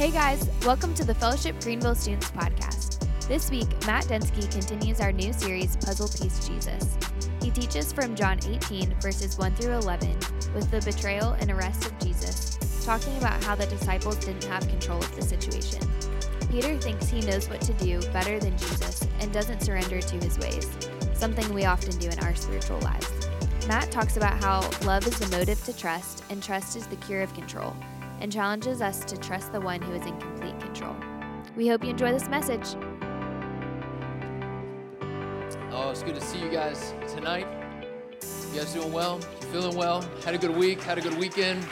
Hey guys, welcome to the Fellowship Greenville Students Podcast. This week, Matt Densky continues our new series, Puzzle Piece Jesus. He teaches from John 18, verses 1 through 11, with the betrayal and arrest of Jesus, talking about how the disciples didn't have control of the situation. Peter thinks he knows what to do better than Jesus and doesn't surrender to his ways, something we often do in our spiritual lives. Matt talks about how love is the motive to trust and trust is the cure of control and challenges us to trust the one who is in complete control. We hope you enjoy this message. Oh, it's good to see you guys tonight. You guys doing well? Feeling well? Had a good week? Had a good weekend?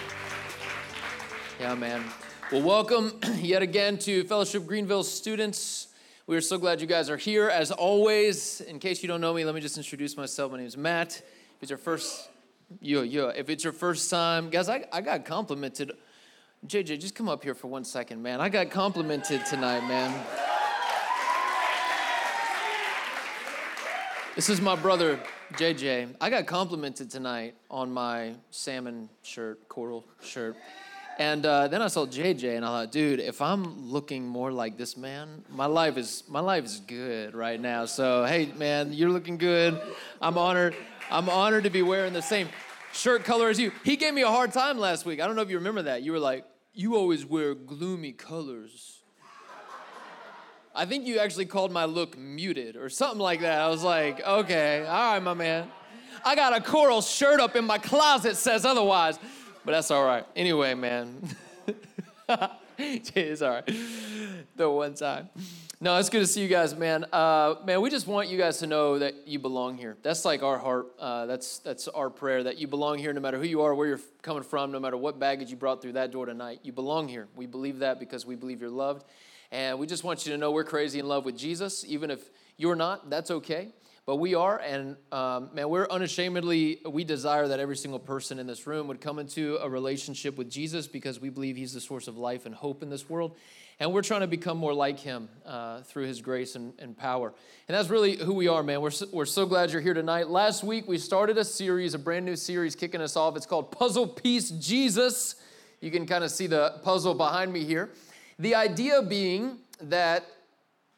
Yeah, man. Well, welcome yet again to Fellowship Greenville students. We are so glad you guys are here. As always, in case you don't know me, let me just introduce myself. My name is Matt. If it's your first, yo, yo, if it's your first time, guys, I, I got complimented JJ, just come up here for one second, man. I got complimented tonight, man. This is my brother, JJ. I got complimented tonight on my salmon shirt, coral shirt. And uh, then I saw JJ, and I thought, dude, if I'm looking more like this man, my life is my life is good right now. So hey, man, you're looking good. I'm honored. I'm honored to be wearing the same shirt color as you. He gave me a hard time last week. I don't know if you remember that. You were like, You always wear gloomy colors. I think you actually called my look muted or something like that. I was like, Okay, all right, my man. I got a coral shirt up in my closet, says otherwise, but that's all right. Anyway, man. it's all right. The one time. No, it's good to see you guys, man. Uh, man, we just want you guys to know that you belong here. That's like our heart. Uh, that's that's our prayer that you belong here, no matter who you are, where you're coming from, no matter what baggage you brought through that door tonight. You belong here. We believe that because we believe you're loved, and we just want you to know we're crazy in love with Jesus. Even if you're not, that's okay. But we are, and um, man, we're unashamedly, we desire that every single person in this room would come into a relationship with Jesus because we believe He's the source of life and hope in this world. And we're trying to become more like him uh, through his grace and, and power. And that's really who we are, man. We're so, we're so glad you're here tonight. Last week, we started a series, a brand new series kicking us off. It's called Puzzle Piece Jesus. You can kind of see the puzzle behind me here. The idea being that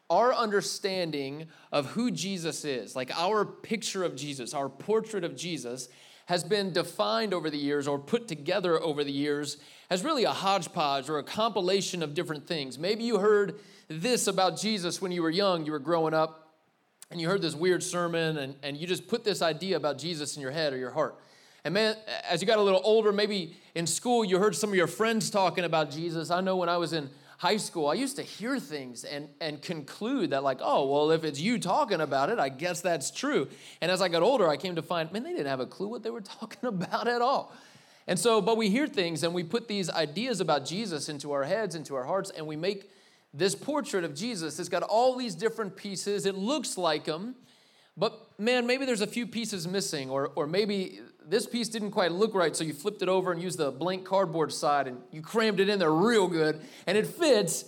our understanding of who Jesus is, like our picture of Jesus, our portrait of Jesus, has been defined over the years or put together over the years as really a hodgepodge or a compilation of different things. Maybe you heard this about Jesus when you were young, you were growing up, and you heard this weird sermon, and, and you just put this idea about Jesus in your head or your heart. And man, as you got a little older, maybe in school, you heard some of your friends talking about Jesus. I know when I was in high school, I used to hear things and, and conclude that, like, oh, well, if it's you talking about it, I guess that's true. And as I got older, I came to find, man, they didn't have a clue what they were talking about at all. And so, but we hear things and we put these ideas about Jesus into our heads, into our hearts, and we make this portrait of Jesus. It's got all these different pieces. It looks like him, but man, maybe there's a few pieces missing, or, or maybe this piece didn't quite look right, so you flipped it over and used the blank cardboard side and you crammed it in there real good, and it fits.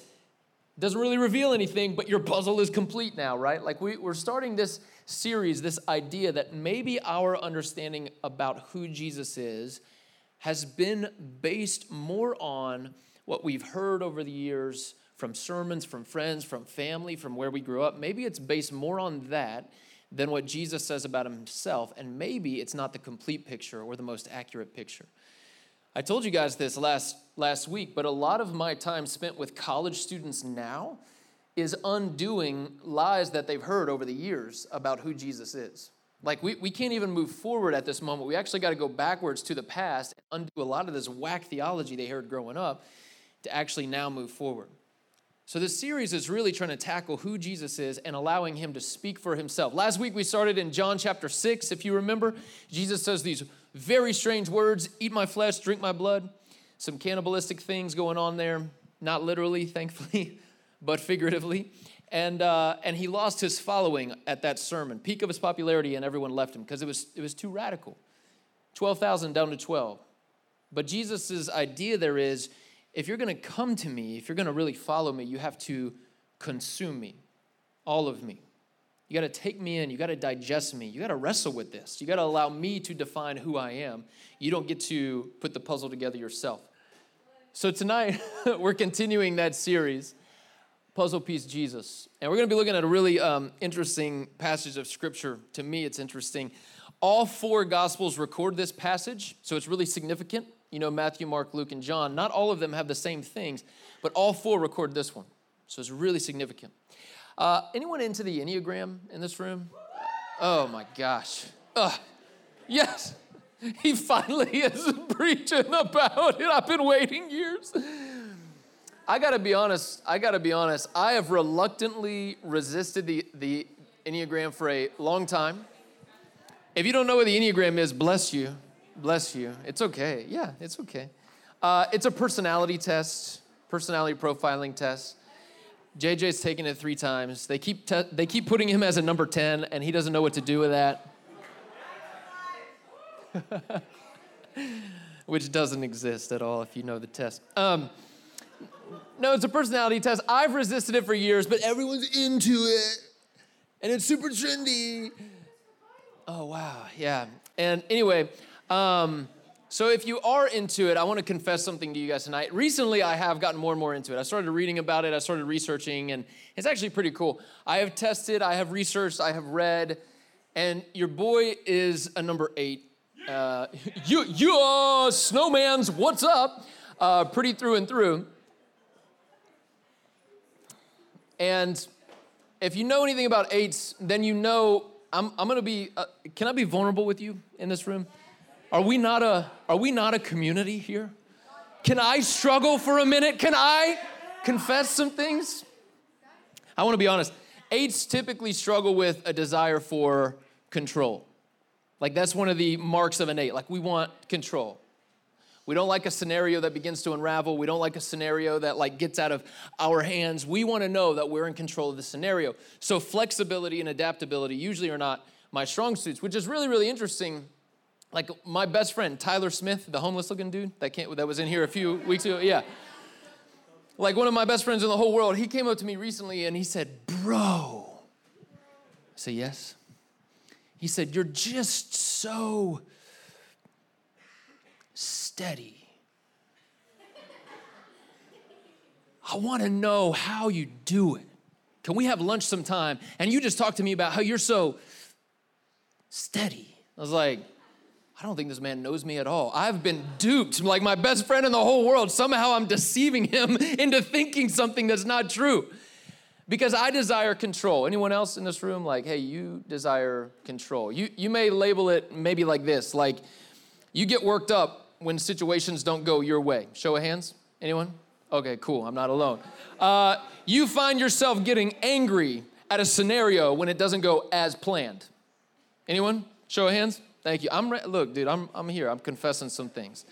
Doesn't really reveal anything, but your puzzle is complete now, right? Like we, we're starting this series, this idea that maybe our understanding about who Jesus is has been based more on what we've heard over the years from sermons, from friends, from family, from where we grew up. Maybe it's based more on that than what Jesus says about himself, and maybe it's not the complete picture or the most accurate picture. I told you guys this last, last week, but a lot of my time spent with college students now is undoing lies that they've heard over the years about who Jesus is. Like, we, we can't even move forward at this moment. We actually got to go backwards to the past and undo a lot of this whack theology they heard growing up to actually now move forward. So, this series is really trying to tackle who Jesus is and allowing him to speak for himself. Last week we started in John chapter 6. If you remember, Jesus says these very strange words eat my flesh, drink my blood. Some cannibalistic things going on there, not literally, thankfully, but figuratively. And, uh, and he lost his following at that sermon, peak of his popularity, and everyone left him because it was, it was too radical. 12,000 down to 12. But Jesus' idea there is if you're going to come to me, if you're going to really follow me, you have to consume me, all of me. You got to take me in. You got to digest me. You got to wrestle with this. You got to allow me to define who I am. You don't get to put the puzzle together yourself. So tonight, we're continuing that series, Puzzle Piece Jesus. And we're going to be looking at a really um, interesting passage of Scripture. To me, it's interesting. All four Gospels record this passage, so it's really significant. You know, Matthew, Mark, Luke, and John. Not all of them have the same things, but all four record this one. So it's really significant. Uh, anyone into the Enneagram in this room? Oh my gosh. Yes. He finally is preaching about it. I've been waiting years. I gotta be honest, I gotta be honest. I have reluctantly resisted the, the Enneagram for a long time. If you don't know what the Enneagram is, bless you. Bless you. It's okay. Yeah, it's okay. Uh, it's a personality test, personality profiling test. JJ's taken it three times. They keep, te- they keep putting him as a number 10, and he doesn't know what to do with that. Which doesn't exist at all if you know the test. Um, no, it's a personality test. I've resisted it for years, but everyone's into it. And it's super trendy. Oh, wow. Yeah. And anyway, um, so if you are into it, I want to confess something to you guys tonight. Recently, I have gotten more and more into it. I started reading about it, I started researching, and it's actually pretty cool. I have tested, I have researched, I have read, and your boy is a number eight uh, you, you uh, snowman's, what's up? Uh, pretty through and through. And if you know anything about eights, then you know I'm, I'm gonna be, uh, can I be vulnerable with you in this room? Are we not a, are we not a community here? Can I struggle for a minute? Can I confess some things? I wanna be honest. Eights typically struggle with a desire for control. Like that's one of the marks of an eight. Like we want control. We don't like a scenario that begins to unravel. We don't like a scenario that like gets out of our hands. We want to know that we're in control of the scenario. So flexibility and adaptability usually are not my strong suits, which is really really interesting. Like my best friend Tyler Smith, the homeless looking dude that can't, that was in here a few weeks ago. Yeah. Like one of my best friends in the whole world, he came up to me recently and he said, "Bro." I say, "Yes." He said, You're just so steady. I want to know how you do it. Can we have lunch sometime? And you just talk to me about how you're so steady. I was like, I don't think this man knows me at all. I've been duped. Like my best friend in the whole world. Somehow I'm deceiving him into thinking something that's not true. Because I desire control. Anyone else in this room, like, hey, you desire control. You, you may label it maybe like this like, you get worked up when situations don't go your way. Show of hands. Anyone? Okay, cool. I'm not alone. Uh, you find yourself getting angry at a scenario when it doesn't go as planned. Anyone? Show of hands. Thank you. I'm re- look, dude. I'm I'm here. I'm confessing some things.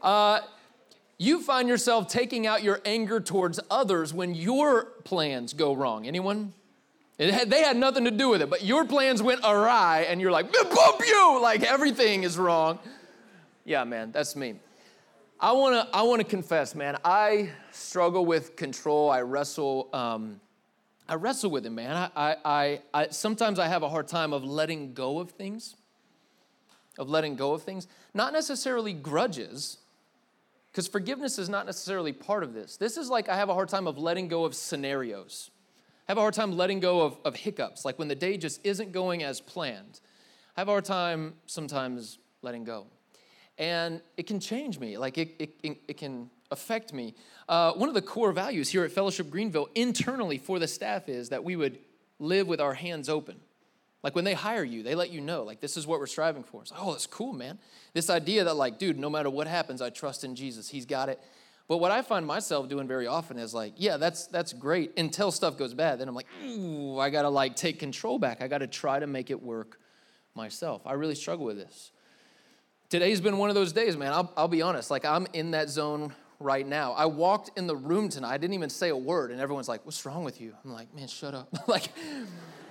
Uh, you find yourself taking out your anger towards others when your plans go wrong. Anyone? Had, they had nothing to do with it, but your plans went awry and you're like, bump you! Like everything is wrong. Yeah, man, that's me. I wanna, I wanna confess, man, I struggle with control. I wrestle, um, I wrestle with it, man. I, I, I, I, sometimes I have a hard time of letting go of things, of letting go of things. Not necessarily grudges, because forgiveness is not necessarily part of this. This is like I have a hard time of letting go of scenarios. I have a hard time letting go of, of hiccups, like when the day just isn't going as planned. I have a hard time sometimes letting go. And it can change me, like it, it, it can affect me. Uh, one of the core values here at Fellowship Greenville internally for the staff is that we would live with our hands open. Like when they hire you, they let you know, like, this is what we're striving for. It's like, oh, that's cool, man. This idea that, like, dude, no matter what happens, I trust in Jesus. He's got it. But what I find myself doing very often is like, yeah, that's that's great until stuff goes bad. Then I'm like, ooh, I gotta like take control back. I gotta try to make it work myself. I really struggle with this. Today's been one of those days, man. I'll, I'll be honest. Like I'm in that zone right now. I walked in the room tonight. I didn't even say a word, and everyone's like, "What's wrong with you?" I'm like, "Man, shut up!" like,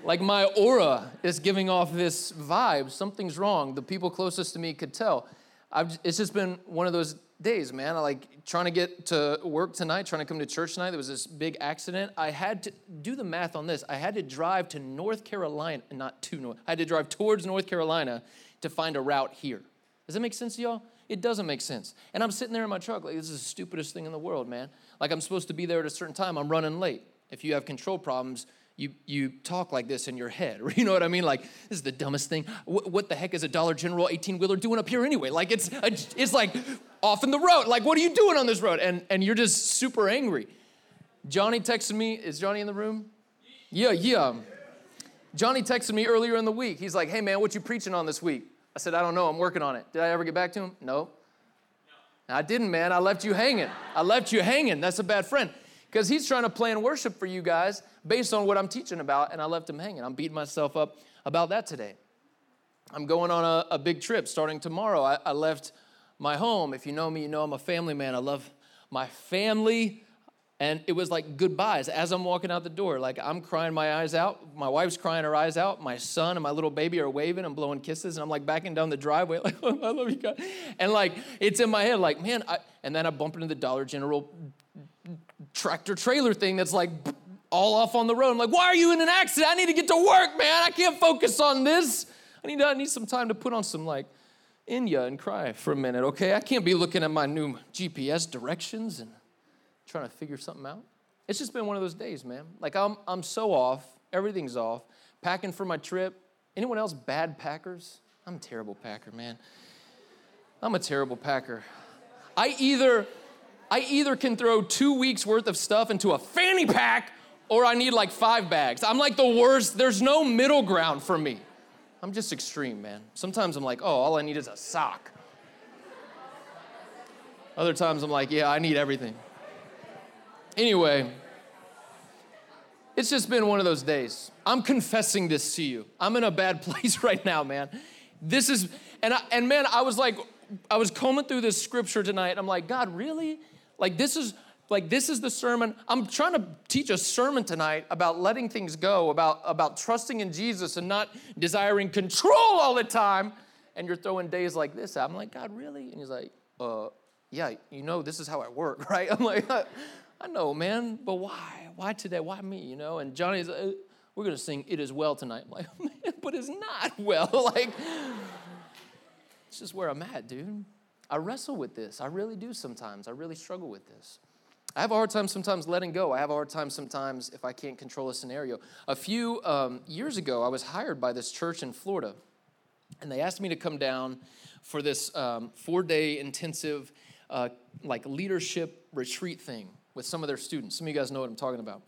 like my aura is giving off this vibe. Something's wrong. The people closest to me could tell. I've, it's just been one of those days, man. I like trying to get to work tonight, trying to come to church tonight. There was this big accident. I had to do the math on this. I had to drive to North Carolina, not to North. I had to drive towards North Carolina to find a route here. Does that make sense to y'all? It doesn't make sense. And I'm sitting there in my truck like, this is the stupidest thing in the world, man. Like, I'm supposed to be there at a certain time. I'm running late. If you have control problems, you, you talk like this in your head. You know what I mean? Like, this is the dumbest thing. What, what the heck is a Dollar General 18 wheeler doing up here anyway? Like, it's, a, it's like off in the road. Like, what are you doing on this road? And, and you're just super angry. Johnny texted me. Is Johnny in the room? Yeah, yeah. Johnny texted me earlier in the week. He's like, hey, man, what you preaching on this week? I said, I don't know. I'm working on it. Did I ever get back to him? No. no. I didn't, man. I left you hanging. I left you hanging. That's a bad friend. Because he's trying to plan worship for you guys based on what I'm teaching about, and I left him hanging. I'm beating myself up about that today. I'm going on a, a big trip starting tomorrow. I, I left my home. If you know me, you know I'm a family man. I love my family. And it was like goodbyes as I'm walking out the door. Like I'm crying my eyes out. My wife's crying her eyes out. My son and my little baby are waving and blowing kisses. And I'm like backing down the driveway, like, oh, I love you, God. And like, it's in my head, like, man, I, and then I bump into the Dollar General tractor trailer thing that's like all off on the road. I'm like, why are you in an accident? I need to get to work, man. I can't focus on this. I need, I need some time to put on some like Enya and cry for a minute, okay? I can't be looking at my new GPS directions and trying to figure something out. It's just been one of those days, man. Like I'm, I'm so off. Everything's off. Packing for my trip. Anyone else bad packers? I'm a terrible packer, man. I'm a terrible packer. I either, I either can throw two weeks worth of stuff into a fanny pack or I need like five bags. I'm like the worst. There's no middle ground for me. I'm just extreme, man. Sometimes I'm like, oh, all I need is a sock. Other times I'm like, yeah, I need everything. Anyway, it's just been one of those days. I'm confessing this to you. I'm in a bad place right now, man. This is, and, I, and man, I was like, I was combing through this scripture tonight. I'm like, God, really? Like, this is, like this is the sermon i'm trying to teach a sermon tonight about letting things go about about trusting in jesus and not desiring control all the time and you're throwing days like this i'm like god really and he's like uh yeah you know this is how i work right i'm like I know, man, but why? Why today? Why me? You know? And Johnny's, uh, we're gonna sing "It Is Well" tonight. I'm like, man, but it's not well. like, it's just where I'm at, dude. I wrestle with this. I really do sometimes. I really struggle with this. I have a hard time sometimes letting go. I have a hard time sometimes if I can't control a scenario. A few um, years ago, I was hired by this church in Florida, and they asked me to come down for this um, four-day intensive, uh, like leadership retreat thing with some of their students. Some of you guys know what I'm talking about.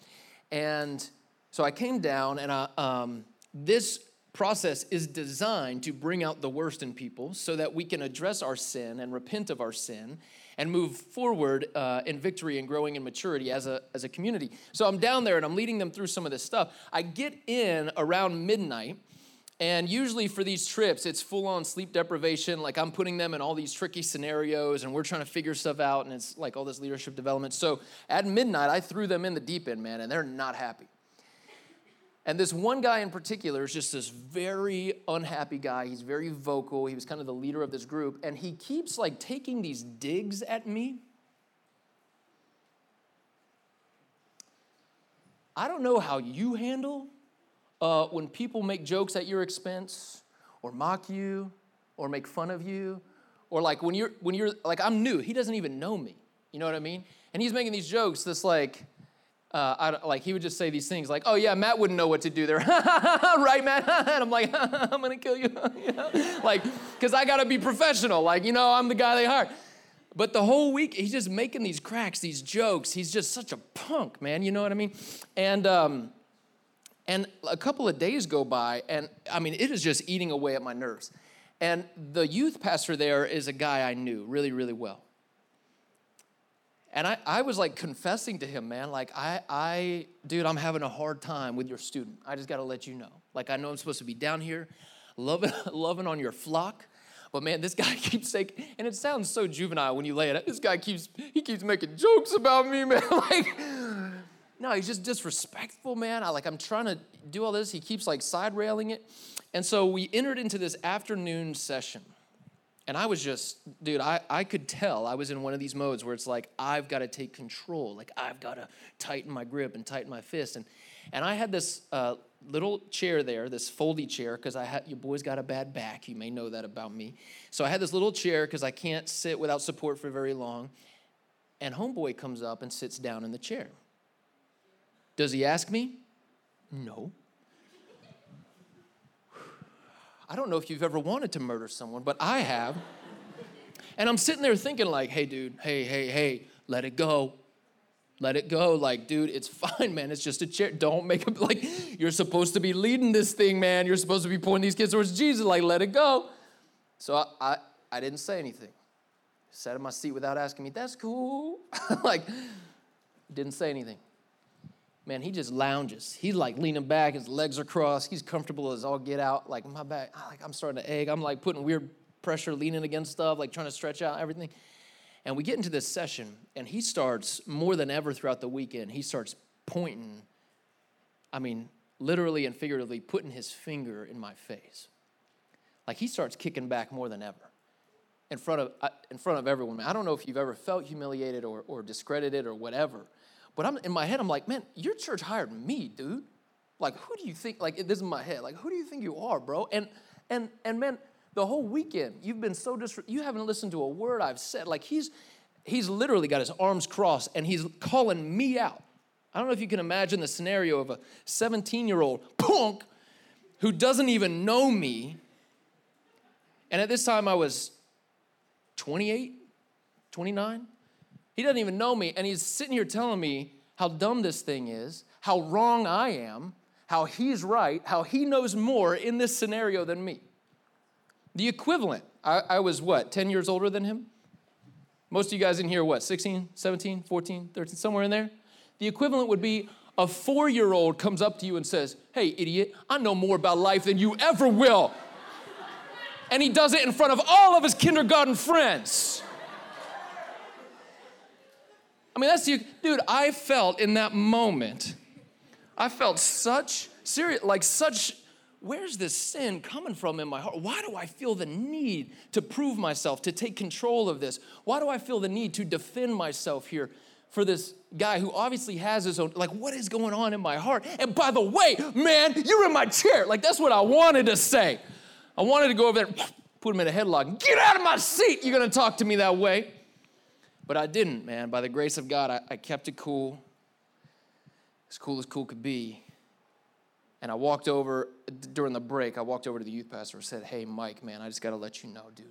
And so I came down, and I, um, this process is designed to bring out the worst in people so that we can address our sin and repent of our sin and move forward uh, in victory and growing in maturity as a, as a community. So I'm down there and I'm leading them through some of this stuff. I get in around midnight and usually for these trips, it's full on sleep deprivation. Like I'm putting them in all these tricky scenarios and we're trying to figure stuff out and it's like all this leadership development. So at midnight, I threw them in the deep end, man, and they're not happy. And this one guy in particular is just this very unhappy guy. He's very vocal. He was kind of the leader of this group. And he keeps like taking these digs at me. I don't know how you handle uh, when people make jokes at your expense or mock you or make fun of you or like when you're when you're like i'm new he doesn't even know me you know what i mean and he's making these jokes this like uh, I, like he would just say these things like oh yeah matt wouldn't know what to do there. Right matt? And i'm like i'm gonna kill you, you know? like because i gotta be professional. Like you know i'm the guy they hired but the whole week he's just making these cracks these jokes. He's just such a punk man. You know what i mean? And um, and a couple of days go by, and I mean, it is just eating away at my nerves. And the youth pastor there is a guy I knew really, really well. And I, I was like confessing to him, man, like, I, I, dude, I'm having a hard time with your student. I just got to let you know. Like, I know I'm supposed to be down here loving, loving on your flock. But man, this guy keeps saying, and it sounds so juvenile when you lay it out. This guy keeps, he keeps making jokes about me, man. like, no, he's just disrespectful, man. I like I'm trying to do all this. He keeps like side railing it. And so we entered into this afternoon session. And I was just, dude, I, I could tell I was in one of these modes where it's like, I've got to take control. Like, I've got to tighten my grip and tighten my fist. And, and I had this uh, little chair there, this foldy chair, because I had your boy's got a bad back. You may know that about me. So I had this little chair because I can't sit without support for very long. And homeboy comes up and sits down in the chair. Does he ask me? No. I don't know if you've ever wanted to murder someone, but I have. And I'm sitting there thinking, like, hey, dude, hey, hey, hey, let it go. Let it go. Like, dude, it's fine, man. It's just a chair. Don't make it like you're supposed to be leading this thing, man. You're supposed to be pointing these kids towards Jesus. Like, let it go. So I, I, I didn't say anything. Sat in my seat without asking me, that's cool. like, didn't say anything. Man, he just lounges. He's like leaning back, his legs are crossed. He's comfortable as all get out. Like my back, like I'm starting to egg. I'm like putting weird pressure, leaning against stuff, like trying to stretch out everything. And we get into this session, and he starts more than ever throughout the weekend, he starts pointing, I mean, literally and figuratively putting his finger in my face. Like he starts kicking back more than ever in front of, uh, in front of everyone. I don't know if you've ever felt humiliated or, or discredited or whatever, but I'm, in my head, I'm like, man, your church hired me, dude. Like, who do you think, like, this is my head, like, who do you think you are, bro? And, and, and man, the whole weekend, you've been so dis- you haven't listened to a word I've said. Like he's he's literally got his arms crossed and he's calling me out. I don't know if you can imagine the scenario of a 17-year-old punk who doesn't even know me. And at this time I was 28, 29. He doesn't even know me and he's sitting here telling me how dumb this thing is, how wrong I am, how he's right, how he knows more in this scenario than me. The equivalent, I, I, was what, 10 years older than him? Most of you guys in here, what, 16, 17, 14, 13, somewhere in there? The equivalent would be a four year old comes up to you and says, Hey, idiot, I know more about life than you ever will. and he does it in front of all of his kindergarten friends. I mean, that's you, dude, I felt in that moment, I felt such serious, like such where's this sin coming from in my heart? Why do I feel the need to prove myself, to take control of this? Why do I feel the need to defend myself here for this guy who obviously has his own, like, what is going on in my heart? And by the way, man, you're in my chair. Like, that's what I wanted to say. I wanted to go over there, put him in a headlock, get out of my seat. You're gonna talk to me that way. But I didn't, man. By the grace of God, I, I kept it cool, as cool as cool could be. And I walked over during the break, I walked over to the youth pastor and said, Hey, Mike, man, I just got to let you know, dude.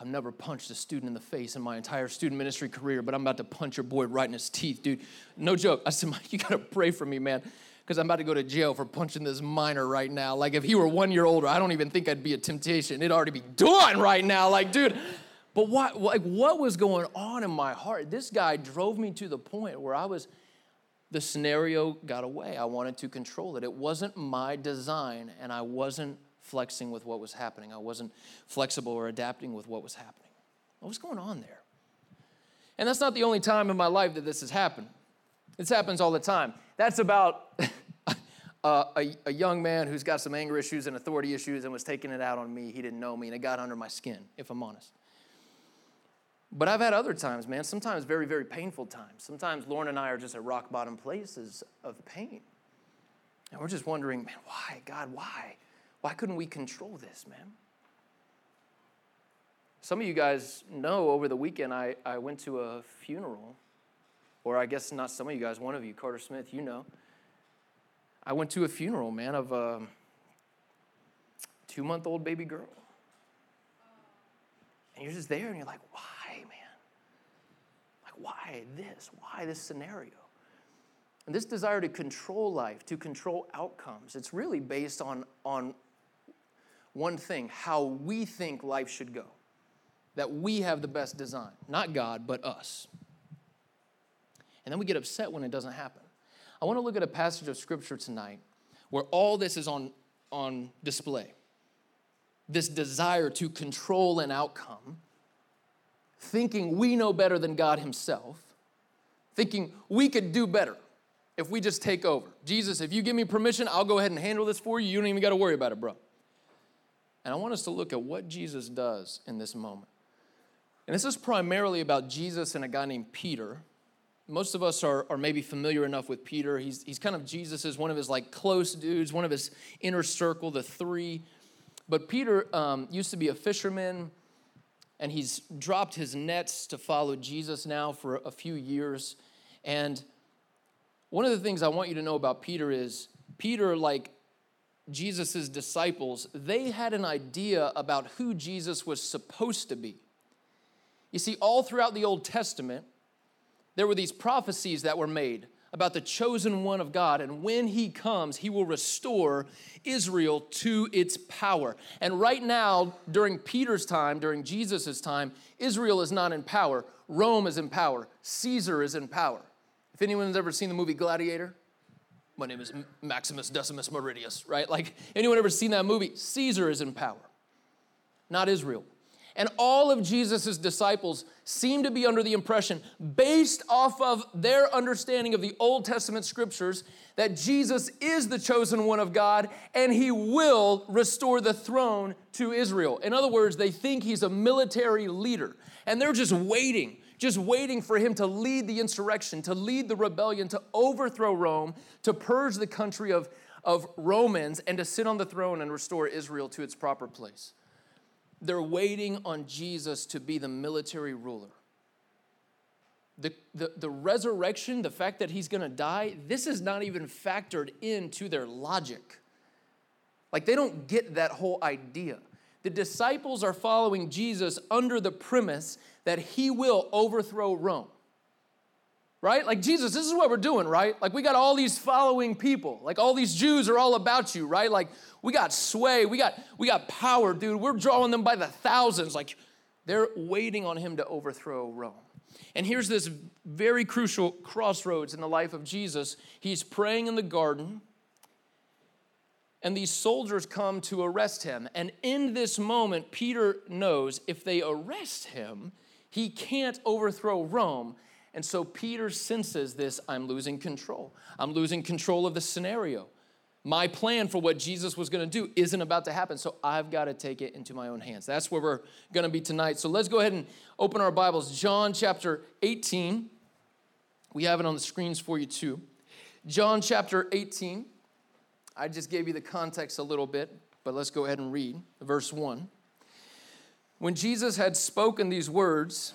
I've never punched a student in the face in my entire student ministry career, but I'm about to punch your boy right in his teeth, dude. No joke. I said, Mike, you got to pray for me, man, because I'm about to go to jail for punching this minor right now. Like, if he were one year older, I don't even think I'd be a temptation. It'd already be done right now. Like, dude. But what, like, what was going on in my heart? This guy drove me to the point where I was the scenario got away. I wanted to control it. It wasn't my design, and I wasn't flexing with what was happening. I wasn't flexible or adapting with what was happening. What was going on there? And that's not the only time in my life that this has happened. This happens all the time. That's about a, a young man who's got some anger issues and authority issues and was taking it out on me. He didn't know me, and it got under my skin, if I'm honest. But I've had other times, man, sometimes very, very painful times. Sometimes Lauren and I are just at rock bottom places of pain. And we're just wondering, man, why? God, why? Why couldn't we control this, man? Some of you guys know over the weekend I, I went to a funeral, or I guess not some of you guys, one of you, Carter Smith, you know. I went to a funeral, man, of a two month old baby girl. And you're just there and you're like, why? this? Why this scenario? And this desire to control life, to control outcomes, it's really based on, on one thing how we think life should go. That we have the best design, not God, but us. And then we get upset when it doesn't happen. I want to look at a passage of scripture tonight where all this is on, on display. This desire to control an outcome thinking we know better than God Himself, thinking we could do better if we just take over. Jesus, if you give me permission, I'll go ahead and handle this for you. You don't even got to worry about it, bro. And I want us to look at what Jesus does in this moment. And this is primarily about Jesus and a guy named Peter most of us are, are maybe familiar enough with Peter. He's, he's kind of Jesus one of his like close dudes, one of his inner circle, the three. But Peter um, used to be a fisherman, and he's dropped his nets to follow Jesus now for a few years. And one of the things I want you to know about Peter is Peter, like Jesus' disciples, they had an idea about who Jesus was supposed to be. You see, all throughout the Old Testament, there were these prophecies that were made about the chosen one of God, and when he comes, he will restore Israel to its power. And right now, during Peter's time, during Jesus' time, Israel is not in power. Rome is in power. Caesar is in power. If anyone's ever seen the movie Gladiator, my name is Maximus Decimus Meridius, right? Like, anyone ever seen that movie? Caesar is in power, not Israel. And all of Jesus' disciples seem to be under the impression, based off of their understanding of the Old Testament scriptures, that Jesus is the chosen one of God and he will restore the throne to Israel. In other words, they think he's a military leader and they're just waiting, just waiting for him to lead the insurrection, to lead the rebellion, to overthrow Rome, to purge the country of, of Romans, and to sit on the throne and restore Israel to its proper place. They're waiting on Jesus to be the military ruler. The, the, the resurrection, the fact that he's gonna die, this is not even factored into their logic. Like they don't get that whole idea. The disciples are following Jesus under the premise that he will overthrow Rome right? Like, Jesus, this is what we're doing, right? Like, we got all these following people. Like, all these Jews are all about you, right? Like, we got sway, we got, we got power, dude. We're drawing them by the thousands. Like, they're waiting on him to overthrow Rome. And here's this very crucial crossroads in the life of Jesus. He's praying in the garden, and these soldiers come to arrest him. And in this moment, Peter knows if they arrest him, he can't overthrow Rome and so Peter senses this I'm losing control. I'm losing control of the scenario. My plan for what Jesus was going to do isn't about to happen, so I've got to take it into my own hands. That's where we're going to be tonight. So let's go ahead and open our Bibles. John chapter 18. We have it on the screens for you too. John chapter 18. I just gave you the context a little bit, but let's go ahead and read verse 1. When Jesus had spoken these words,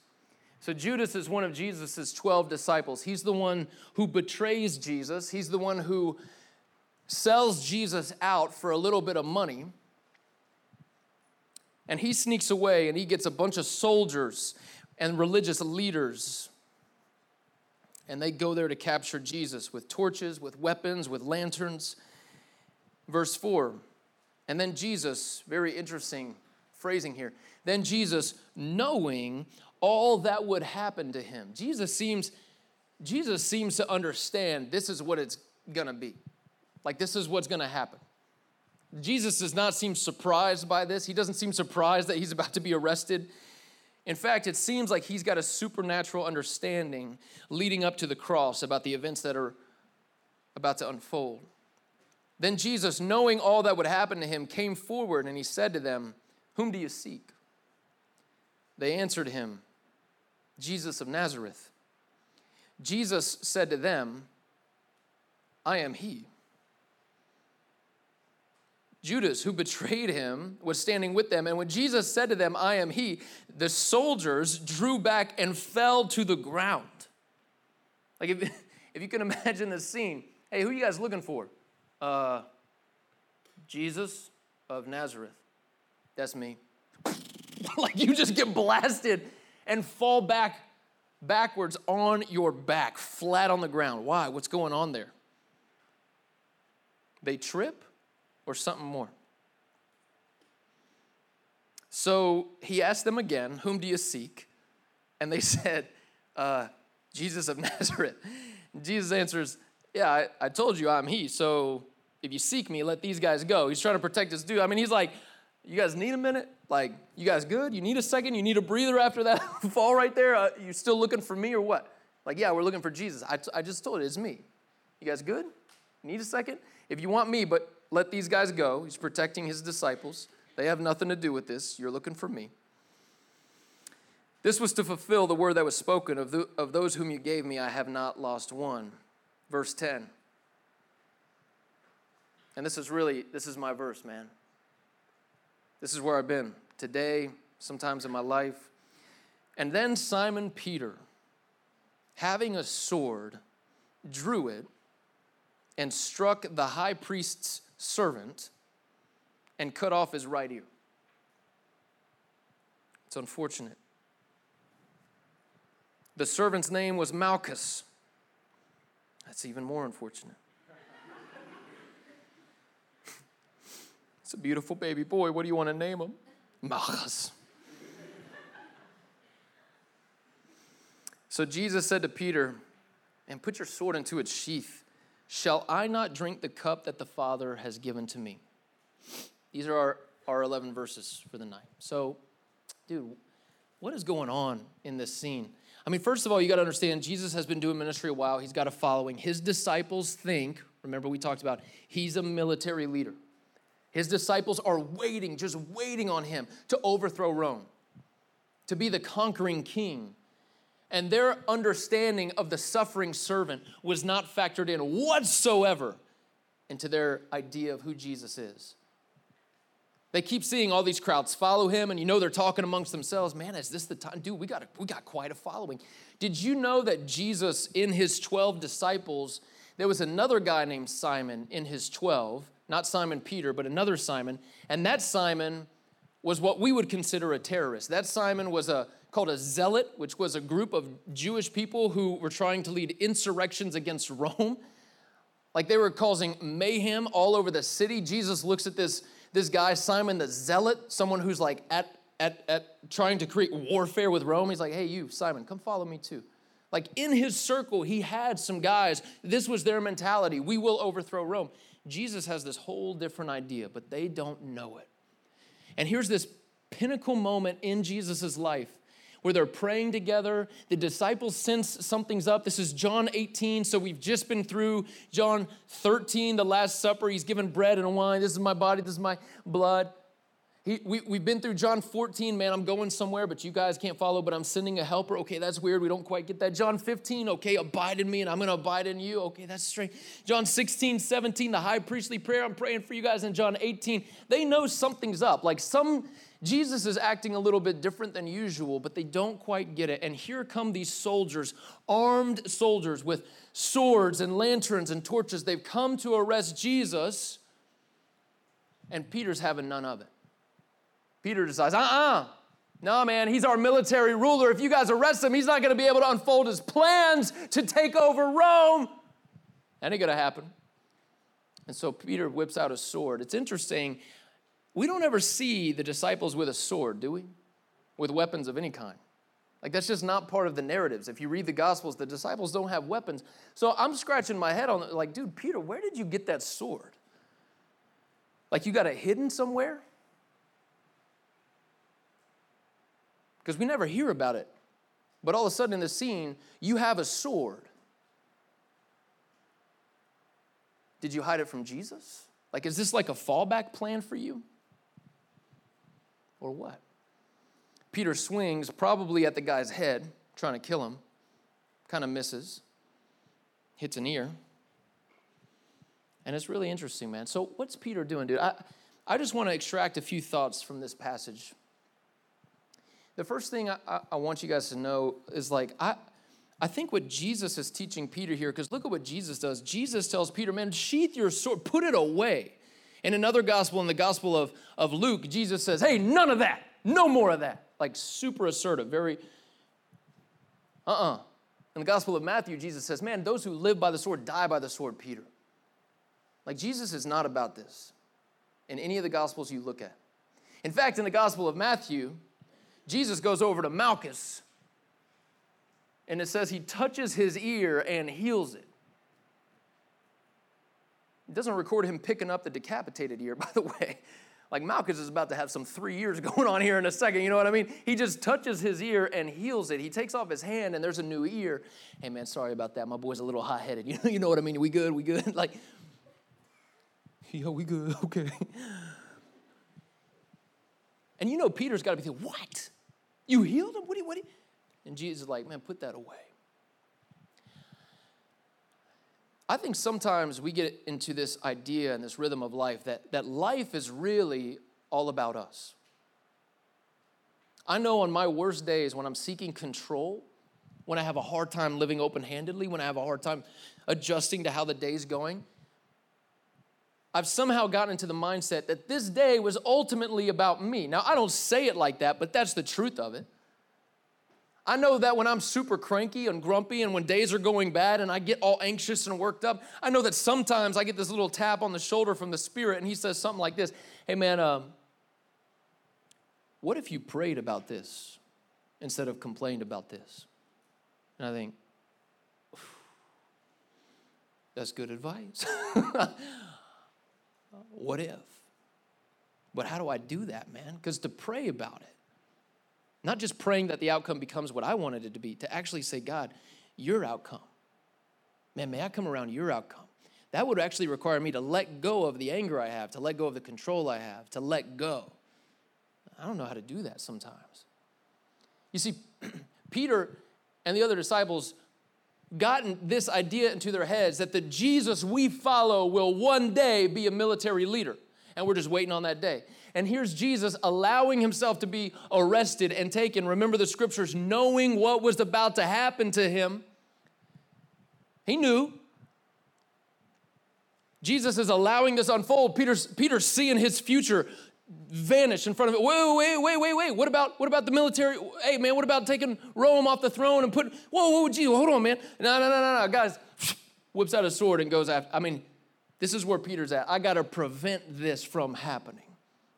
So, Judas is one of Jesus' 12 disciples. He's the one who betrays Jesus, he's the one who sells Jesus out for a little bit of money. And he sneaks away and he gets a bunch of soldiers and religious leaders. And they go there to capture Jesus with torches, with weapons, with lanterns. Verse 4. And then Jesus, very interesting phrasing here. Then Jesus, knowing all that would happen to him. Jesus seems Jesus seems to understand this is what it's going to be. Like this is what's going to happen. Jesus does not seem surprised by this. He doesn't seem surprised that he's about to be arrested. In fact, it seems like he's got a supernatural understanding leading up to the cross about the events that are about to unfold. Then Jesus, knowing all that would happen to him, came forward and he said to them, Whom do you seek? They answered him, Jesus of Nazareth. Jesus said to them, I am he. Judas, who betrayed him, was standing with them. And when Jesus said to them, I am he, the soldiers drew back and fell to the ground. Like, if, if you can imagine the scene, hey, who are you guys looking for? Uh, Jesus of Nazareth. That's me. like, you just get blasted and fall back backwards on your back, flat on the ground. Why? What's going on there? They trip or something more? So he asked them again, Whom do you seek? And they said, uh, Jesus of Nazareth. Jesus answers, Yeah, I, I told you I'm he, so if you seek me, let these guys go. He's trying to protect his dude. I mean, he's like, you guys need a minute? Like, you guys good? You need a second? You need a breather after that fall right there? Uh, you still looking for me or what? Like, yeah, we're looking for Jesus. I, I just told you, it's me. You guys good? Need a second? If you want me, but let these guys go. He's protecting his disciples. They have nothing to do with this. You're looking for me. This was to fulfill the word that was spoken of, the, of those whom you gave me, I have not lost one. Verse 10. And this is really, this is my verse, man. This is where I've been today, sometimes in my life. And then Simon Peter, having a sword, drew it and struck the high priest's servant and cut off his right ear. It's unfortunate. The servant's name was Malchus. That's even more unfortunate. It's a beautiful baby boy. What do you want to name him? Malchus. so Jesus said to Peter, and put your sword into its sheath. Shall I not drink the cup that the Father has given to me? These are our, our 11 verses for the night. So, dude, what is going on in this scene? I mean, first of all, you got to understand Jesus has been doing ministry a while. He's got a following. His disciples think, remember we talked about, he's a military leader. His disciples are waiting, just waiting on him to overthrow Rome, to be the conquering king. And their understanding of the suffering servant was not factored in whatsoever into their idea of who Jesus is. They keep seeing all these crowds follow him, and you know they're talking amongst themselves. Man, is this the time? Dude, we got, a, we got quite a following. Did you know that Jesus, in his 12 disciples, there was another guy named Simon in his 12, not Simon Peter, but another Simon, and that Simon was what we would consider a terrorist. That Simon was a called a zealot, which was a group of Jewish people who were trying to lead insurrections against Rome. Like they were causing mayhem all over the city. Jesus looks at this this guy, Simon the Zealot, someone who's like at, at, at trying to create warfare with Rome. He's like, hey, you, Simon, come follow me too. Like in his circle, he had some guys. This was their mentality. We will overthrow Rome. Jesus has this whole different idea, but they don't know it. And here's this pinnacle moment in Jesus' life where they're praying together. The disciples sense something's up. This is John 18. So we've just been through John 13, the Last Supper. He's given bread and wine. This is my body, this is my blood. He, we, we've been through John 14, man, I'm going somewhere, but you guys can't follow, but I'm sending a helper. Okay, that's weird. We don't quite get that. John 15, okay, abide in me and I'm going to abide in you. Okay, that's strange. John 16, 17, the high priestly prayer. I'm praying for you guys in John 18. They know something's up. Like some, Jesus is acting a little bit different than usual, but they don't quite get it. And here come these soldiers, armed soldiers with swords and lanterns and torches. They've come to arrest Jesus, and Peter's having none of it. Peter decides, uh uh-uh. uh no, man, he's our military ruler. If you guys arrest him, he's not going to be able to unfold his plans to take over Rome. That ain't going to happen. And so Peter whips out a sword. It's interesting. We don't ever see the disciples with a sword, do we? With weapons of any kind. Like, that's just not part of the narratives. If you read the Gospels, the disciples don't have weapons. So I'm scratching my head on, like, dude, Peter, where did you get that sword? Like, you got it hidden somewhere? Because we never hear about it. But all of a sudden in the scene, you have a sword. Did you hide it from Jesus? Like, is this like a fallback plan for you? Or what? Peter swings probably at the guy's head, trying to kill him, kind of misses, hits an ear. And it's really interesting, man. So, what's Peter doing, dude? I, I just want to extract a few thoughts from this passage the first thing I, I, want you guys to know is like, I, I think what Jesus is teaching Peter here, because look at what Jesus does. Jesus tells Peter, man, sheath your sword, put it away. In another gospel, in the gospel of, of Luke, Jesus says, hey, none of that, no more of that. Like super assertive, very, uh uh-uh. uh In the gospel of Matthew, Jesus says, man, those who live by the sword die by the sword, Peter. Like Jesus is not about this in any of the gospels you look at. In fact, in the gospel of Matthew, Jesus goes over to Malchus, and it says he touches his ear and heals it. It doesn't record him picking up the decapitated ear, by the way. Like Malchus is about to have some three years going on here in a second, you know what I mean? He just touches his ear and heals it. He takes off his hand and there's a new ear. Hey man, sorry about that. My boy's a little hot headed. You know, you know what I mean? We good? We good? Like, yo, we good? Okay. And you know Peter's got to be thinking, what? You healed him? What do you, what do you? And Jesus is like, man, put that away. I think sometimes we get into this idea and this rhythm of life that, that life is really all about us. I know on my worst days when I'm seeking control, when I have a hard time living open handedly, when I have a hard time adjusting to how the day's going, I've somehow gotten into the mindset that this day was ultimately about me. Now, I don't say it like that, but that's the truth of it. I know that when I'm super cranky and grumpy and when days are going bad and I get all anxious and worked up, I know that sometimes I get this little tap on the shoulder from the Spirit and He says something like this Hey, man, um, what if you prayed about this instead of complained about this? And I think, that's good advice. what if? But how do I do that, man? Because to pray about it, not just praying that the outcome becomes what I wanted it to be, to actually say, God, your outcome. Man, may I come around your outcome? That would actually require me to let go of the anger I have, to let go of the control I have, to let go. I don't know how to do that sometimes. You see, Peter and the other disciples gotten this idea into their heads that the Jesus we follow will one day be a military leader. And we're just waiting on that day. And here's Jesus allowing himself to be arrested and taken. Remember the scriptures, knowing what was about to happen to him. He knew. Jesus is allowing this unfold. Peter's, Peter's seeing his future vanish in front of it. Wait, wait, wait, wait, wait. What about what about the military? Hey, man, what about taking Rome off the throne and put? Whoa, whoa, gee, hold on, man. No, no, no, no, no, guys. Whips out a sword and goes after. I mean, this is where Peter's at. I got to prevent this from happening.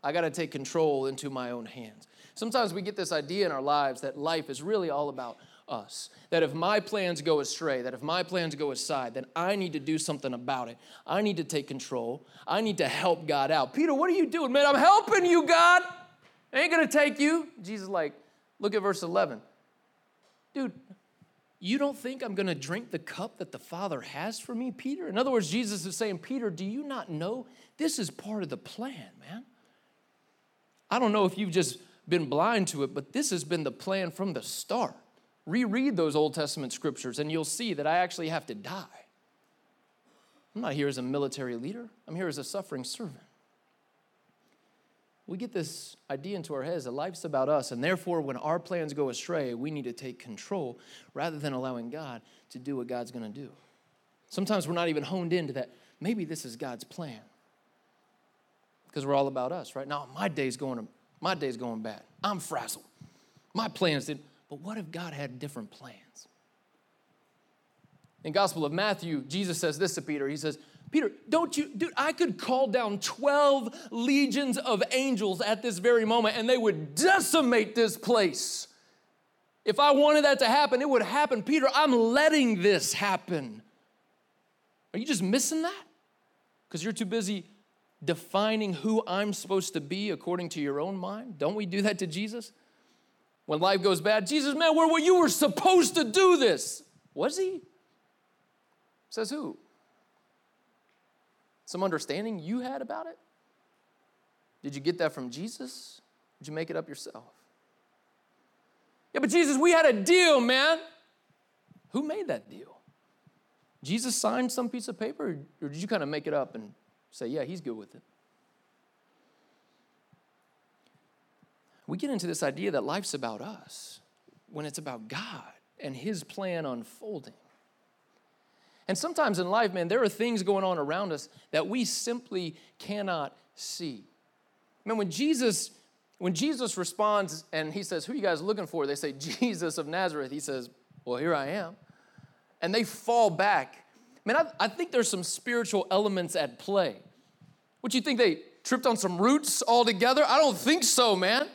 I got to take control into my own hands. Sometimes we get this idea in our lives that life is really all about us. That if my plans go astray, that if my plans go aside, then I need to do something about it. I need to take control. I need to help God out. Peter, what are you doing? Man, I'm helping you, God. I ain't gonna take you. Jesus, like, look at verse 11. Dude, you don't think I'm gonna drink the cup that the Father has for me, Peter? In other words, Jesus is saying, Peter, do you not know this is part of the plan, man? I don't know if you've just been blind to it, but this has been the plan from the start. Reread those Old Testament scriptures, and you'll see that I actually have to die. I'm not here as a military leader, I'm here as a suffering servant. We get this idea into our heads that life's about us, and therefore, when our plans go astray, we need to take control rather than allowing God to do what God's gonna do. Sometimes we're not even honed into that. Maybe this is God's plan because we're all about us, right? Now, my day's going, my day's going bad. I'm frazzled. My plans did. But what if God had different plans? In Gospel of Matthew, Jesus says this to Peter. He says, Peter, don't you, dude, I could call down 12 legions of angels at this very moment and they would decimate this place. If I wanted that to happen, it would happen. Peter, I'm letting this happen. Are you just missing that? Because you're too busy defining who I'm supposed to be according to your own mind? Don't we do that to Jesus? When life goes bad, Jesus, man, where were you were supposed to do this? Was he? Says who? Some understanding you had about it? Did you get that from Jesus? Did you make it up yourself? Yeah, but Jesus, we had a deal, man. Who made that deal? Jesus signed some piece of paper, or did you kind of make it up and say, yeah, he's good with it. We get into this idea that life's about us when it's about God and his plan unfolding. And sometimes in life, man, there are things going on around us that we simply cannot see. Man, when Jesus when Jesus responds and he says, Who are you guys looking for? They say, Jesus of Nazareth. He says, Well, here I am. And they fall back Man, I, I think there's some spiritual elements at play. What you think they tripped on some roots altogether? I don't think so, man.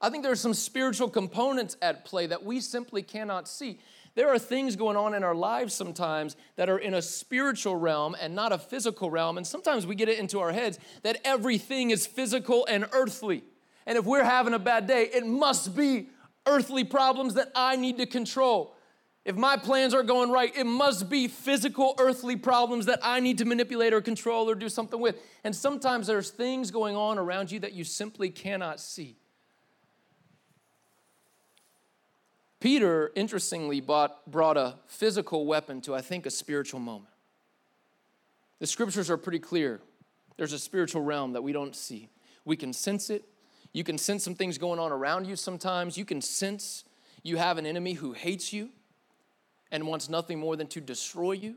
I think there's some spiritual components at play that we simply cannot see. There are things going on in our lives sometimes that are in a spiritual realm and not a physical realm. And sometimes we get it into our heads that everything is physical and earthly. And if we're having a bad day, it must be earthly problems that I need to control. If my plans are going right, it must be physical, earthly problems that I need to manipulate or control or do something with. And sometimes there's things going on around you that you simply cannot see. Peter, interestingly, bought, brought a physical weapon to, I think, a spiritual moment. The scriptures are pretty clear. There's a spiritual realm that we don't see. We can sense it. You can sense some things going on around you sometimes. You can sense you have an enemy who hates you and wants nothing more than to destroy you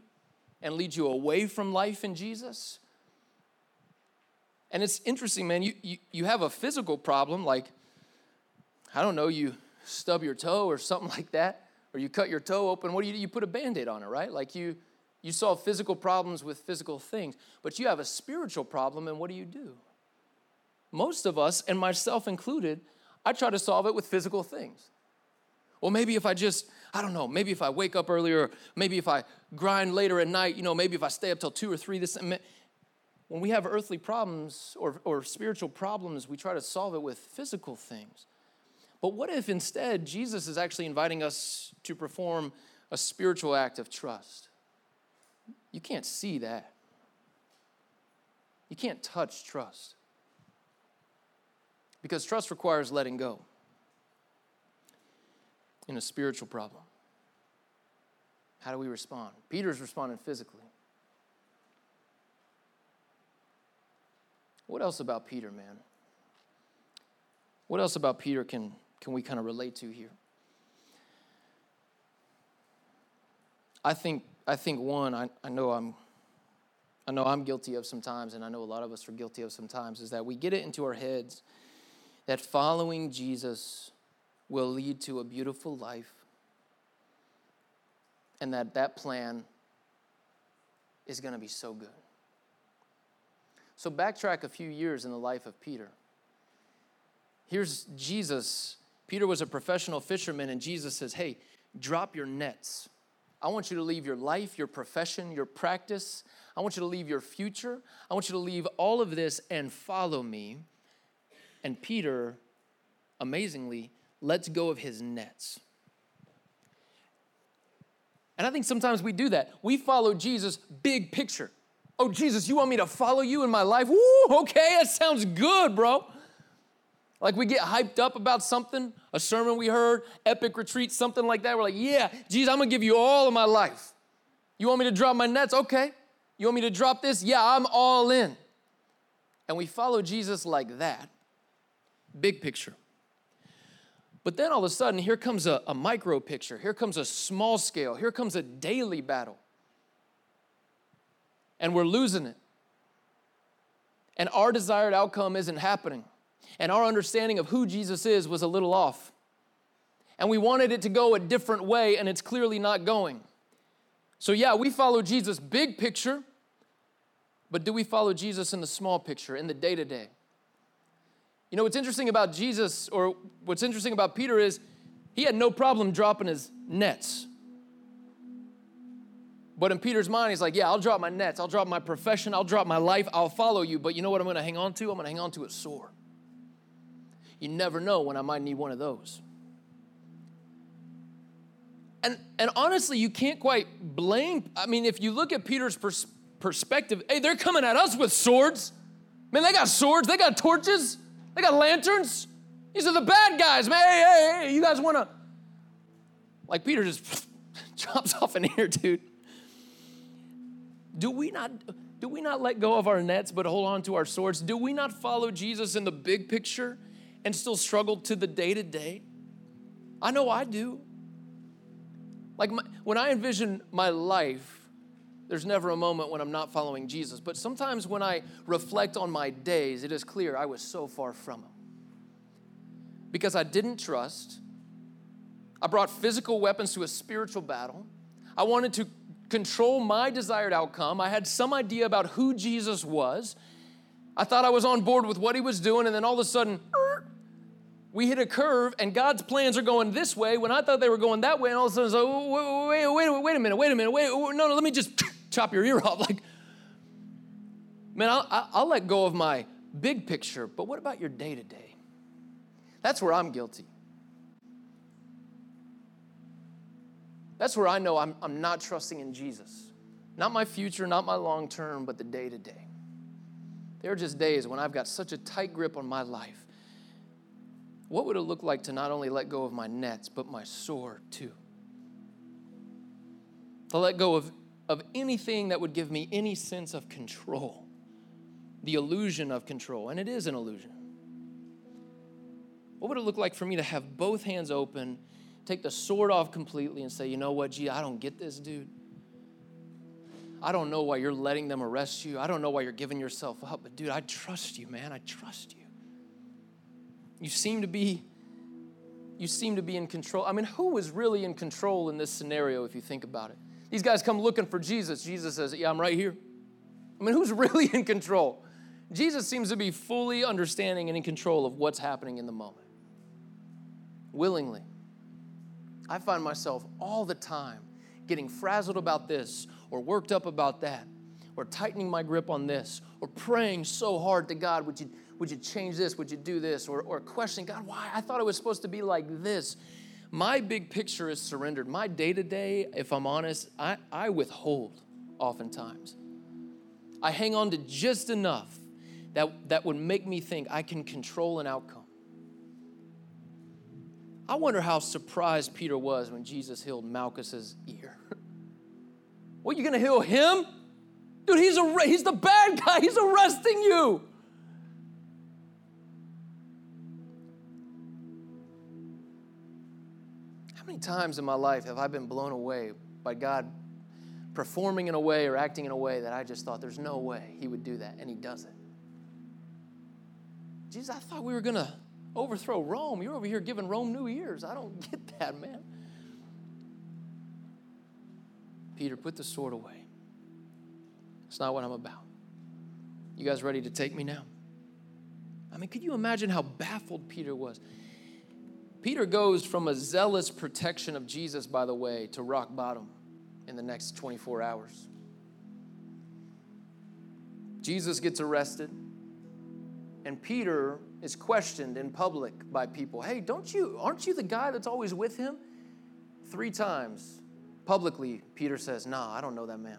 and lead you away from life in Jesus. And it's interesting, man. You, you, you have a physical problem, like, I don't know, you stub your toe or something like that, or you cut your toe open, what do you do? You put a band aid on it, right? Like you, you solve physical problems with physical things, but you have a spiritual problem, and what do you do? Most of us, and myself included, I try to solve it with physical things. Well, maybe if I just, I don't know, maybe if I wake up earlier, maybe if I grind later at night, you know, maybe if I stay up till two or three, this, when we have earthly problems or, or spiritual problems, we try to solve it with physical things. But what if instead Jesus is actually inviting us to perform a spiritual act of trust? You can't see that. You can't touch trust. Because trust requires letting go in a spiritual problem. How do we respond? Peter's responding physically. What else about Peter, man? What else about Peter can can we kind of relate to here? I think I think one, I, I know I'm I know I'm guilty of sometimes, and I know a lot of us are guilty of sometimes, is that we get it into our heads that following Jesus will lead to a beautiful life and that that plan is going to be so good. So, backtrack a few years in the life of Peter. Here's Jesus Peter was a professional fisherman, and Jesus says, Hey, drop your nets. I want you to leave your life, your profession, your practice. I want you to leave your future. I want you to leave all of this and follow me. And Peter, amazingly, lets go of his nets. And I think sometimes we do that. We follow Jesus big picture. Oh, Jesus, you want me to follow you in my life? Woo, okay, that sounds good, bro. Like we get hyped up about something, a sermon we heard, epic retreat, something like that. We're like, yeah, Jesus, I'm gonna give you all of my life. You want me to drop my nets? Okay. You want me to drop this? Yeah, I'm all in. And we follow Jesus like that. Big picture. But then all of a sudden, here comes a, a micro picture. Here comes a small scale. Here comes a daily battle. And we're losing it. And our desired outcome isn't happening and our understanding of who Jesus is was a little off. And we wanted it to go a different way, and it's clearly not going. So, yeah, we follow Jesus big picture, but do we follow Jesus in the small picture, in the day to day? You know, what's interesting about Jesus, or what's interesting about Peter is he had no problem dropping his nets. But in Peter's mind, he's like, Yeah, I'll drop my nets, I'll drop my profession, I'll drop my life, I'll follow you. But you know what I'm gonna hang on to? I'm gonna hang on to a sword. You never know when I might need one of those. And, and honestly, you can't quite blame. I mean, if you look at Peter's pers- perspective, hey, they're coming at us with swords. Man, they got swords, they got torches, they got lanterns. These are the bad guys, man. Hey, hey, hey, you guys want to. Like Peter just drops off an here, dude. Do we not do we not let go of our nets but hold on to our swords? Do we not follow Jesus in the big picture and still struggle to the day to day? I know I do. Like my, when I envision my life, there's never a moment when I'm not following Jesus. But sometimes when I reflect on my days, it is clear I was so far from Him. Because I didn't trust. I brought physical weapons to a spiritual battle. I wanted to control my desired outcome. I had some idea about who Jesus was. I thought I was on board with what He was doing, and then all of a sudden, we hit a curve and God's plans are going this way when I thought they were going that way, and all of a sudden it's like, wait, wait, wait, wait a minute, wait a minute, wait, no, no, let me just chop your ear off. Like, man, I'll, I'll let go of my big picture, but what about your day to day? That's where I'm guilty. That's where I know I'm, I'm not trusting in Jesus. Not my future, not my long term, but the day to day. There are just days when I've got such a tight grip on my life. What would it look like to not only let go of my nets, but my sword too? To let go of, of anything that would give me any sense of control, the illusion of control, and it is an illusion. What would it look like for me to have both hands open, take the sword off completely, and say, you know what, gee, I don't get this, dude. I don't know why you're letting them arrest you. I don't know why you're giving yourself up. But, dude, I trust you, man. I trust you. You seem to be you seem to be in control. I mean, who was really in control in this scenario if you think about it? These guys come looking for Jesus. Jesus says, "Yeah, I'm right here." I mean, who's really in control? Jesus seems to be fully understanding and in control of what's happening in the moment. Willingly. I find myself all the time getting frazzled about this or worked up about that or tightening my grip on this or praying so hard to God, would you, would you change this? Would you do this? Or, or questioning, God, why? I thought it was supposed to be like this. My big picture is surrendered. My day to day, if I'm honest, I, I withhold oftentimes. I hang on to just enough that, that would make me think I can control an outcome. I wonder how surprised Peter was when Jesus healed Malchus's ear. What, you gonna heal him? Dude, he's, a, he's the bad guy. He's arresting you. Times in my life have I been blown away by God performing in a way or acting in a way that I just thought there's no way he would do that, and he does it? Jesus, I thought we were gonna overthrow Rome. You're over here giving Rome new ears. I don't get that, man. Peter, put the sword away. It's not what I'm about. You guys ready to take me now? I mean, could you imagine how baffled Peter was? Peter goes from a zealous protection of Jesus, by the way, to rock bottom in the next 24 hours. Jesus gets arrested, and Peter is questioned in public by people. Hey, don't you, aren't you the guy that's always with him? Three times Publicly, Peter says, Nah, I don't know that man.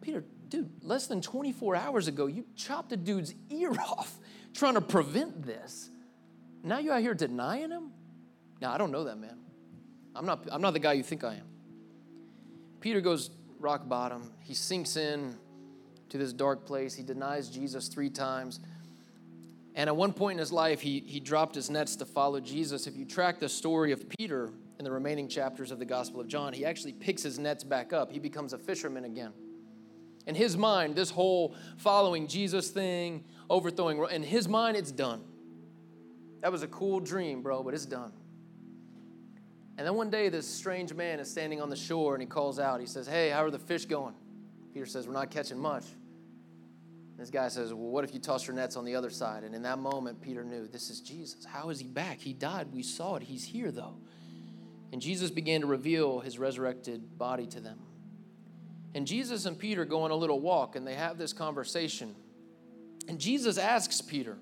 Peter, dude, less than 24 hours ago, you chopped a dude's ear off trying to prevent this. Now you're out here denying him? Now, I don't know that man. I'm not, I'm not the guy you think I am. Peter goes rock bottom. He sinks in to this dark place. He denies Jesus three times. And at one point in his life, he, he dropped his nets to follow Jesus. If you track the story of Peter, in the remaining chapters of the Gospel of John, he actually picks his nets back up. He becomes a fisherman again. In his mind, this whole following Jesus thing, overthrowing, in his mind, it's done. That was a cool dream, bro, but it's done. And then one day, this strange man is standing on the shore and he calls out. He says, Hey, how are the fish going? Peter says, We're not catching much. This guy says, Well, what if you toss your nets on the other side? And in that moment, Peter knew this is Jesus. How is he back? He died. We saw it. He's here, though. And Jesus began to reveal his resurrected body to them. And Jesus and Peter go on a little walk and they have this conversation. And Jesus asks Peter,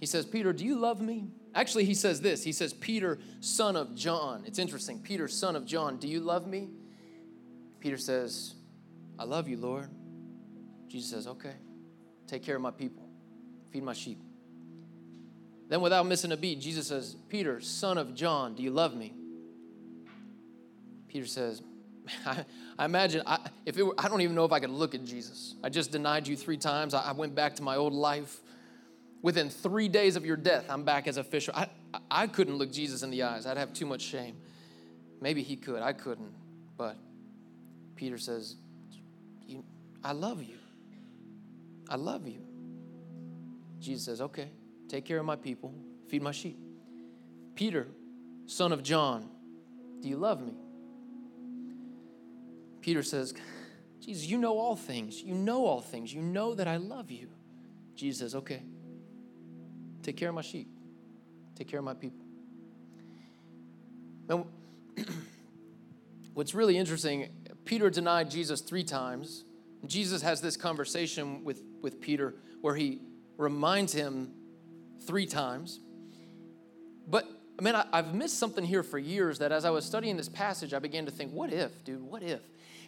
He says, Peter, do you love me? Actually, he says this He says, Peter, son of John. It's interesting. Peter, son of John, do you love me? Peter says, I love you, Lord. Jesus says, Okay, take care of my people, feed my sheep. Then, without missing a beat, Jesus says, Peter, son of John, do you love me? Peter says, I, I imagine, I, if it were, I don't even know if I could look at Jesus. I just denied you three times. I, I went back to my old life. Within three days of your death, I'm back as a fisher. I, I couldn't look Jesus in the eyes. I'd have too much shame. Maybe he could. I couldn't. But Peter says, I love you. I love you. Jesus says, okay. Take care of my people, feed my sheep. Peter, son of John, do you love me? Peter says, Jesus, you know all things. You know all things. You know that I love you. Jesus says, okay. Take care of my sheep. Take care of my people. Now, what's really interesting, Peter denied Jesus three times. Jesus has this conversation with, with Peter where he reminds him three times. But man, I, I've missed something here for years that as I was studying this passage, I began to think, what if, dude, what if?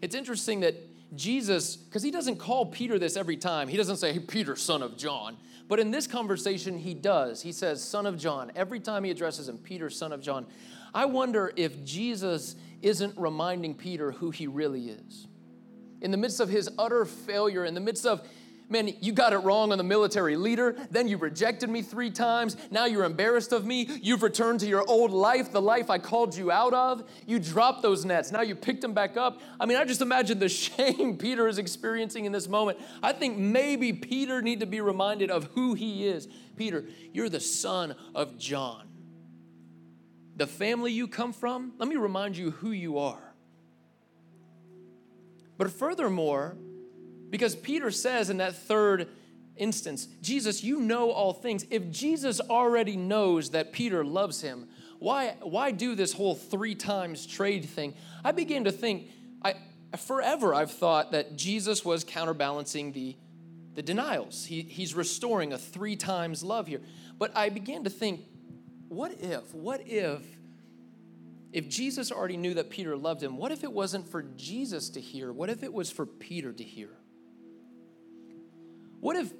It's interesting that Jesus, because he doesn't call Peter this every time, he doesn't say, hey, Peter, son of John. But in this conversation, he does. He says, son of John. Every time he addresses him, Peter, son of John. I wonder if Jesus isn't reminding Peter who he really is. In the midst of his utter failure, in the midst of man, you got it wrong on the military leader. Then you rejected me three times. Now you're embarrassed of me. You've returned to your old life, the life I called you out of. You dropped those nets. Now you picked them back up. I mean, I just imagine the shame Peter is experiencing in this moment. I think maybe Peter need to be reminded of who he is. Peter, you're the son of John. The family you come from, let me remind you who you are. But furthermore, because Peter says in that third instance, Jesus, you know all things. If Jesus already knows that Peter loves him, why, why do this whole three times trade thing? I began to think, I, forever I've thought that Jesus was counterbalancing the, the denials. He, he's restoring a three times love here. But I began to think, what if, what if, if Jesus already knew that Peter loved him, what if it wasn't for Jesus to hear? What if it was for Peter to hear? What if,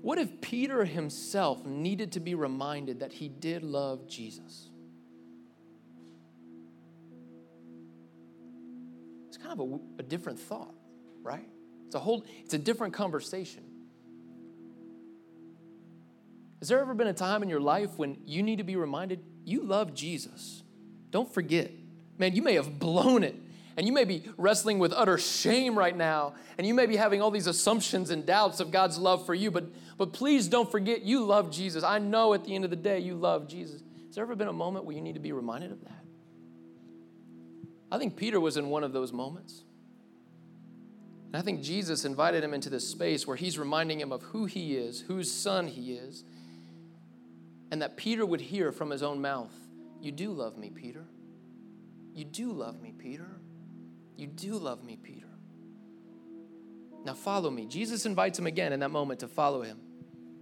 what if Peter himself needed to be reminded that he did love Jesus? It's kind of a, a different thought, right? It's a whole, it's a different conversation. Has there ever been a time in your life when you need to be reminded you love Jesus? Don't forget. Man, you may have blown it and you may be wrestling with utter shame right now, and you may be having all these assumptions and doubts of God's love for you, but, but please don't forget you love Jesus. I know at the end of the day you love Jesus. Has there ever been a moment where you need to be reminded of that? I think Peter was in one of those moments. And I think Jesus invited him into this space where he's reminding him of who he is, whose son he is, and that Peter would hear from his own mouth, You do love me, Peter. You do love me, Peter. You do love me, Peter. Now follow me. Jesus invites him again in that moment to follow him.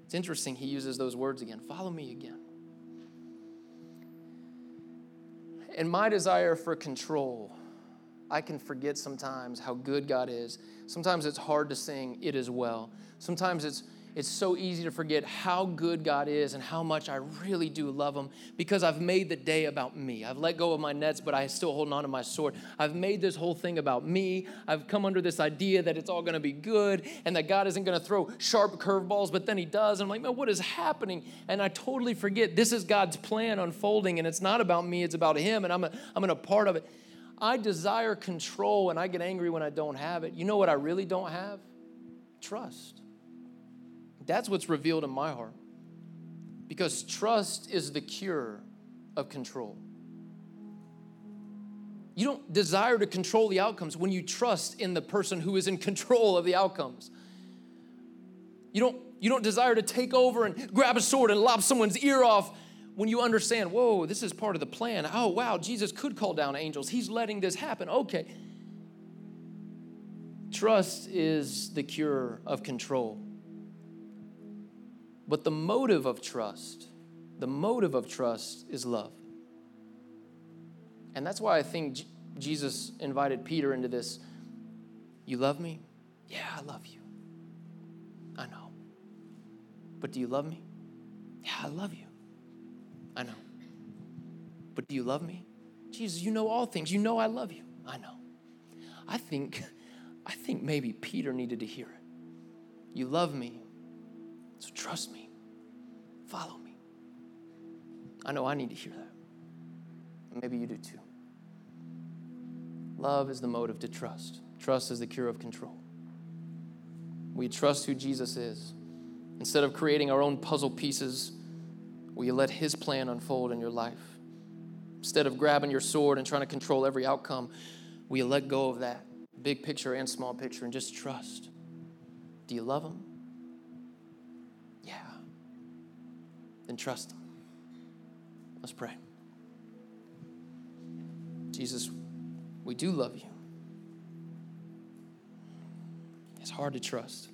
It's interesting, he uses those words again follow me again. In my desire for control, I can forget sometimes how good God is. Sometimes it's hard to sing, It is well. Sometimes it's it's so easy to forget how good God is and how much I really do love Him because I've made the day about me. I've let go of my nets, but I still hold on to my sword. I've made this whole thing about me. I've come under this idea that it's all going to be good and that God isn't going to throw sharp curveballs, but then He does. And I'm like, man, what is happening? And I totally forget this is God's plan unfolding, and it's not about me, it's about Him, and I'm a, I'm in a part of it. I desire control and I get angry when I don't have it. You know what I really don't have? Trust. That's what's revealed in my heart. Because trust is the cure of control. You don't desire to control the outcomes when you trust in the person who is in control of the outcomes. You don't, you don't desire to take over and grab a sword and lop someone's ear off when you understand, whoa, this is part of the plan. Oh, wow, Jesus could call down angels. He's letting this happen. Okay. Trust is the cure of control. But the motive of trust, the motive of trust is love. And that's why I think Jesus invited Peter into this. You love me? Yeah, I love you. I know. But do you love me? Yeah, I love you. I know. But do you love me? Jesus, you know all things. You know I love you. I know. I think I think maybe Peter needed to hear it. You love me. So trust me. Follow me. I know I need to hear that. And maybe you do too. Love is the motive to trust. Trust is the cure of control. We trust who Jesus is. Instead of creating our own puzzle pieces, you let His plan unfold in your life? Instead of grabbing your sword and trying to control every outcome, you let go of that big picture and small picture and just trust? Do you love Him? Then trust Him. Let's pray. Jesus, we do love you. It's hard to trust.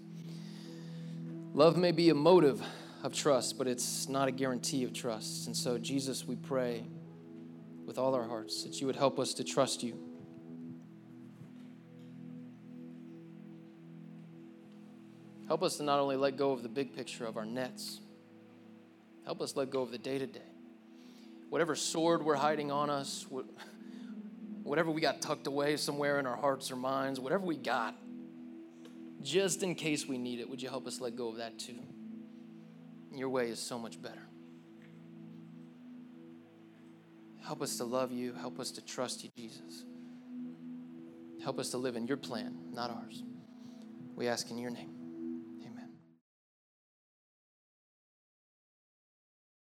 Love may be a motive of trust, but it's not a guarantee of trust. And so, Jesus, we pray with all our hearts that you would help us to trust you. Help us to not only let go of the big picture of our nets, help us let go of the day to day. Whatever sword we're hiding on us, whatever we got tucked away somewhere in our hearts or minds, whatever we got, just in case we need it, would you help us let go of that too? Your way is so much better. Help us to love you. Help us to trust you, Jesus. Help us to live in your plan, not ours. We ask in your name.